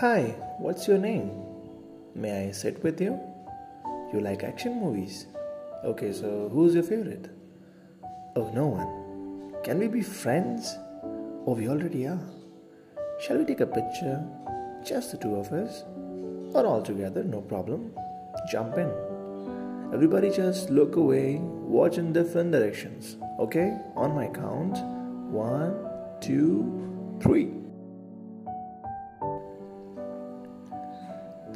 Hi, what's your name? May I sit with you? You like action movies? Okay, so who's your favorite? Oh, no one. Can we be friends? Oh, we already are. Shall we take a picture? Just the two of us? Or all together, no problem. Jump in. Everybody just look away, watch in different directions. Okay? On my count. One, two, three.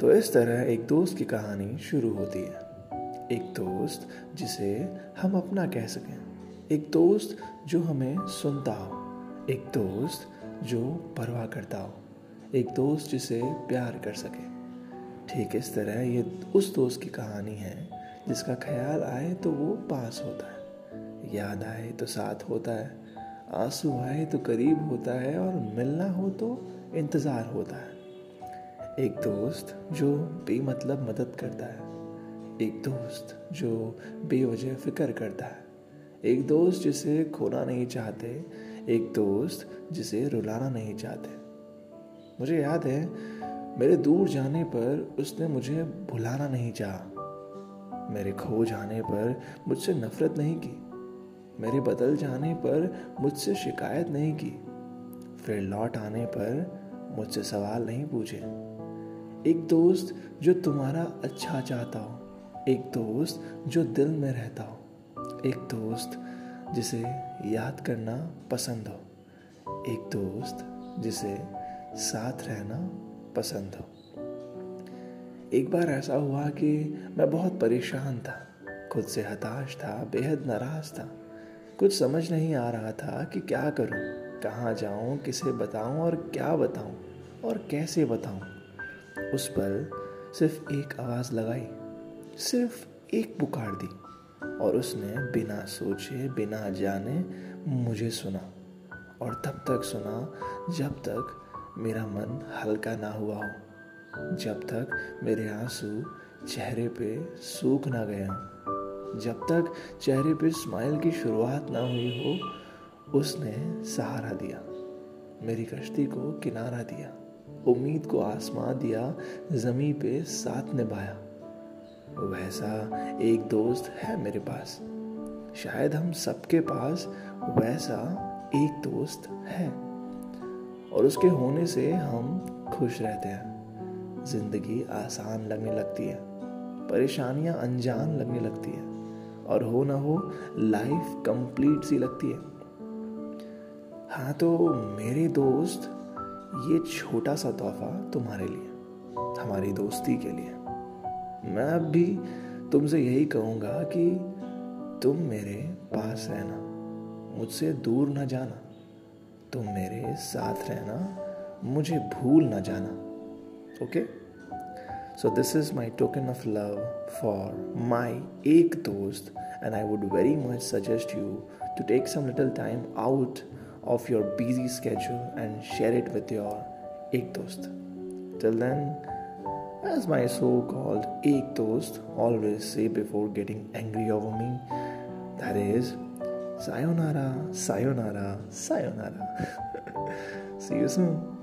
तो इस तरह एक दोस्त की कहानी शुरू होती है। एक दोस्त जिसे हम अपना कह सकें। एक दोस्त जो हमें सुनता हो। एक दोस्त जो परवाह करता हो। एक दोस्त जिसे प्यार कर सके। ठीक इस तरह ये उस दोस्त की कहानी है, जिसका ख्याल आए तो वो पास होता है। याद आए तो साथ होता है। आँसू आए तो करीब होता है और मिलना हो तो इंतज़ार होता है। एक दोस्त जो बेमतलब मदद करता है। एक दोस्त जो बेवजह फ़िक्र करता है। एक दोस्त जिसे खोना नहीं चाहते, एक दोस्त जिसे रुलाना नहीं चाहते। मुझे याद है, मेरे दूर जाने पर उसने मुझे भुलाना नहीं चाहा। मेरे खो जाने पर मुझसे नफरत नहीं की। मेरे बदल जाने पर मुझसे शिकायत नहीं की। फिर लौट आने पर मुझसे सवाल नहीं पूछे। एक दोस्त जो तुम्हारा अच्छा चाहता हो एक दोस्त जो दिल में रहता हो एक दोस्त जिसे याद करना पसंद हो एक दोस्त जिसे साथ रहना पसंद हो। एक बार ऐसा हुआ कि मैं बहुत परेशान था खुद से हताश था बेहद नाराज़ था। कुछ समझ नहीं आ रहा था कि क्या करूँ, कहाँ जाऊँ, किसे बताऊँ और क्या बताऊँ और कैसे बताऊँ। उस पल सिर्फ़ एक आवाज़ लगाई, सिर्फ़ एक पुकार दी और उसने बिना सोचे, बिना जाने मुझे सुना और तब तक सुना जब तक मेरा मन हल्का ना हुआ हो, जब तक मेरे आँसू चेहरे पे सूख ना गए हों, जब तक चेहरे पे स्माइल की शुरुआत ना हुई हो, उसने सहारा दिया, मेरी कश्ती को किनारा दिया। उम्मीद को आसमां दिया जमी पे साथ निभाया। वैसा एक दोस्त है मेरे पास। शायद हम सबके पास वैसा एक दोस्त है। और उसके होने से हम खुश रहते हैं। ज़िंदगी आसान लगने लगती है। परेशानियाँ अनजान लगने लगती है। और हो ना हो लाइफ कंप्लीट सी लगती है। हाँ तो मेरे दोस्त ये छोटा सा तोहफा तुम्हारे लिए, हमारी दोस्ती के लिए। मैं अब भी तुमसे यही कहूँगा कि तुम मेरे पास रहना, मुझसे दूर ना जाना। तुम मेरे साथ रहना, मुझे भूल ना जाना, okay? So this is my token of love for my एक दोस्त and I would very much suggest you to take some little time out of your busy schedule and share it with your ek dost. Till then, as my so called ek dost always say before getting angry over me, that is, sayonara, sayonara, sayonara. See you soon.